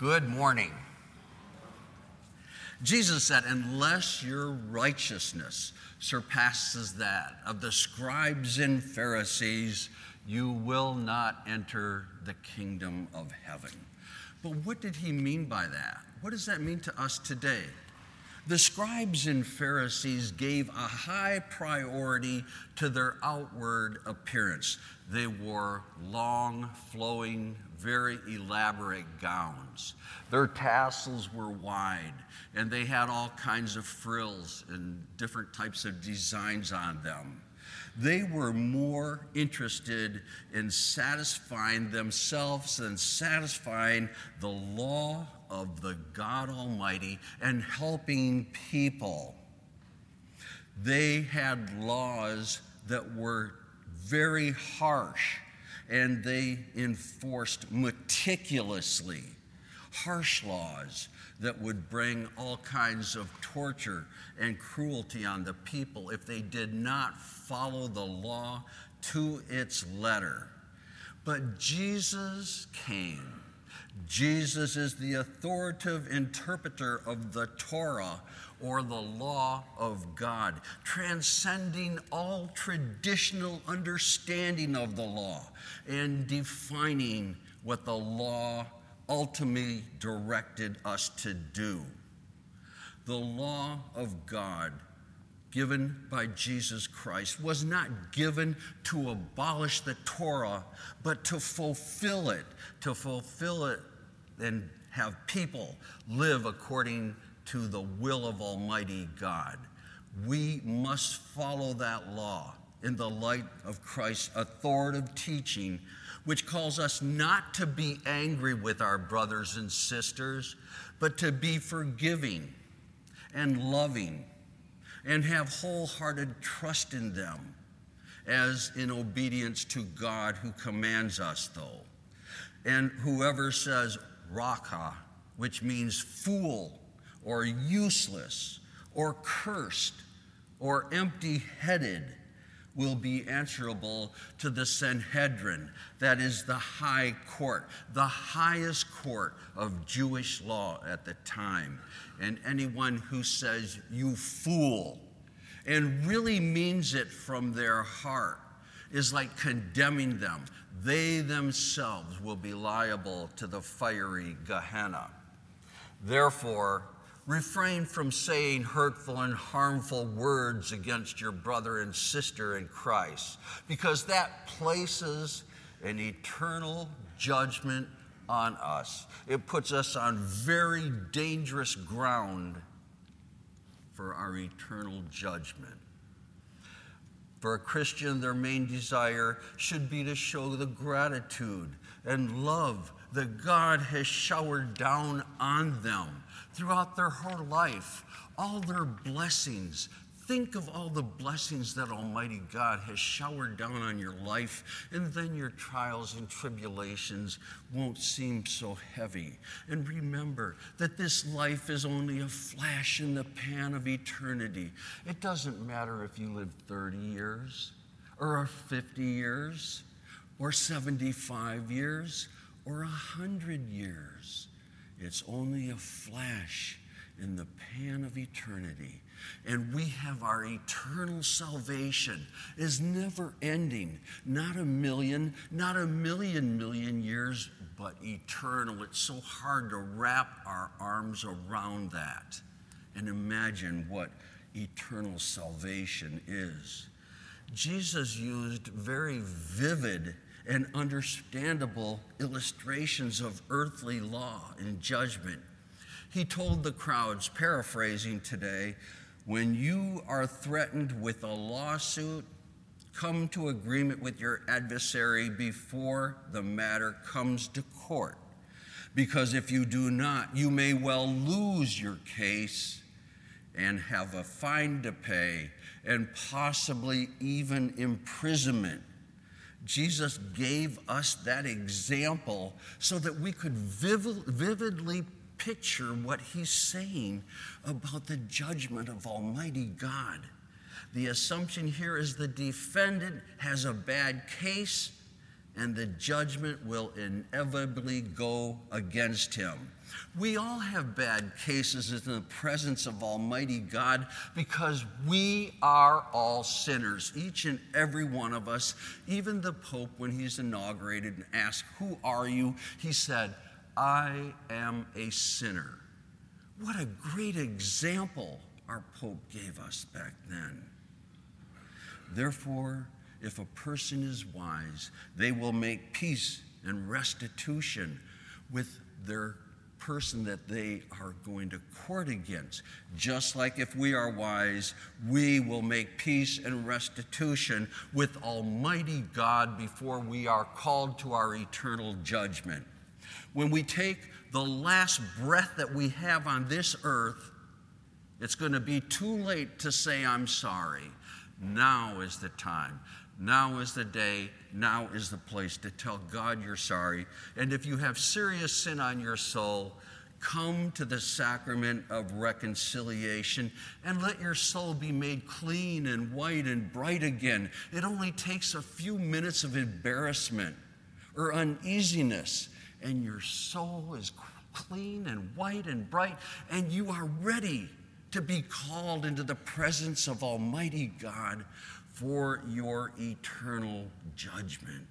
Good morning. Jesus said, Unless your righteousness surpasses that of the scribes and Pharisees, you will not enter the kingdom of heaven. But what did he mean by that? What does that mean to us today? The scribes and Pharisees gave a high priority to their outward appearance. They wore long, flowing, very elaborate gowns. Their tassels were wide, and they had all kinds of frills and different types of designs on them. They were more interested in satisfying themselves than satisfying the law of the God Almighty and helping people. They had laws that were very harsh and they enforced meticulously harsh laws that would bring all kinds of torture and cruelty on the people if they did not follow the law to its letter. But Jesus came. Jesus is the authoritative interpreter of the Torah or the law of God, transcending all traditional understanding of the law and defining what the law ultimately directed us to do. The law of God given by Jesus Christ was not given to abolish the Torah, but to fulfill it, to fulfill it and have people live according to the will of Almighty God. We must follow that law in the light of Christ's authoritative teaching, which calls us not to be angry with our brothers and sisters, but to be forgiving and loving and have wholehearted trust in them, as in obedience to God who commands us, though. And whoever says raka, which means fool, or useless or cursed or empty headed will be answerable to the Sanhedrin, that is the high court, the highest court of Jewish law at the time. And anyone who says, you fool, and really means it from their heart, is like condemning them. They themselves will be liable to the fiery Gehenna. Therefore, refrain from saying hurtful and harmful words against your brother and sister in Christ, because that places an eternal judgment on us. It puts us on very dangerous ground for our eternal judgment. For a Christian, their main desire should be to show the gratitude and love that God has showered down on them throughout their whole life, all their blessings. Think of all the blessings that Almighty God has showered down on your life, and then your trials and tribulations won't seem so heavy. And remember that this life is only a flash in the pan of eternity. It doesn't matter if you live 30 years, or 50 years, or 75 years, or 100 years. It's only a flash in the pan of eternity. And we have our eternal salvation is never ending. Not a million, not a million million years, but eternal. It's so hard to wrap our arms around that and imagine what eternal salvation is. Jesus used very vivid and understandable illustrations of earthly law and judgment. He told the crowds, paraphrasing today, when you are threatened with a lawsuit, come to agreement with your adversary before the matter comes to court. Because if you do not, you may well lose your case and have a fine to pay and possibly even imprisonment. Jesus gave us that example so that we could vividly picture what he's saying about the judgment of Almighty God. The assumption here is the defendant has a bad case and the judgment will inevitably go against him. We all have bad cases in the presence of Almighty God because we are all sinners, each and every one of us. Even the Pope, when he's inaugurated and asked, Who are you? he said, I am a sinner. What a great example our Pope gave us back then. Therefore, if a person is wise, they will make peace and restitution with their person that they are going to court against. Just like if we are wise, we will make peace and restitution with Almighty God before we are called to our eternal judgment. When we take the last breath that we have on this earth, it's going to be too late to say, I'm sorry. Now is the time. Now is the day. Now is the place to tell God you're sorry. And if you have serious sin on your soul, come to the sacrament of reconciliation and let your soul be made clean and white and bright again. It only takes a few minutes of embarrassment or uneasiness, and your soul is clean and white and bright, and you are ready to be called into the presence of Almighty God for your eternal judgment.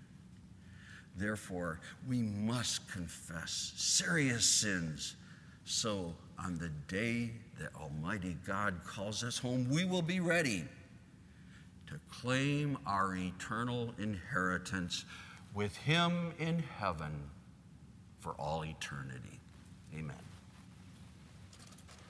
Therefore, we must confess serious sins. So, on the day that Almighty God calls us home, we will be ready to claim our eternal inheritance with Him in heaven for all eternity. Amen.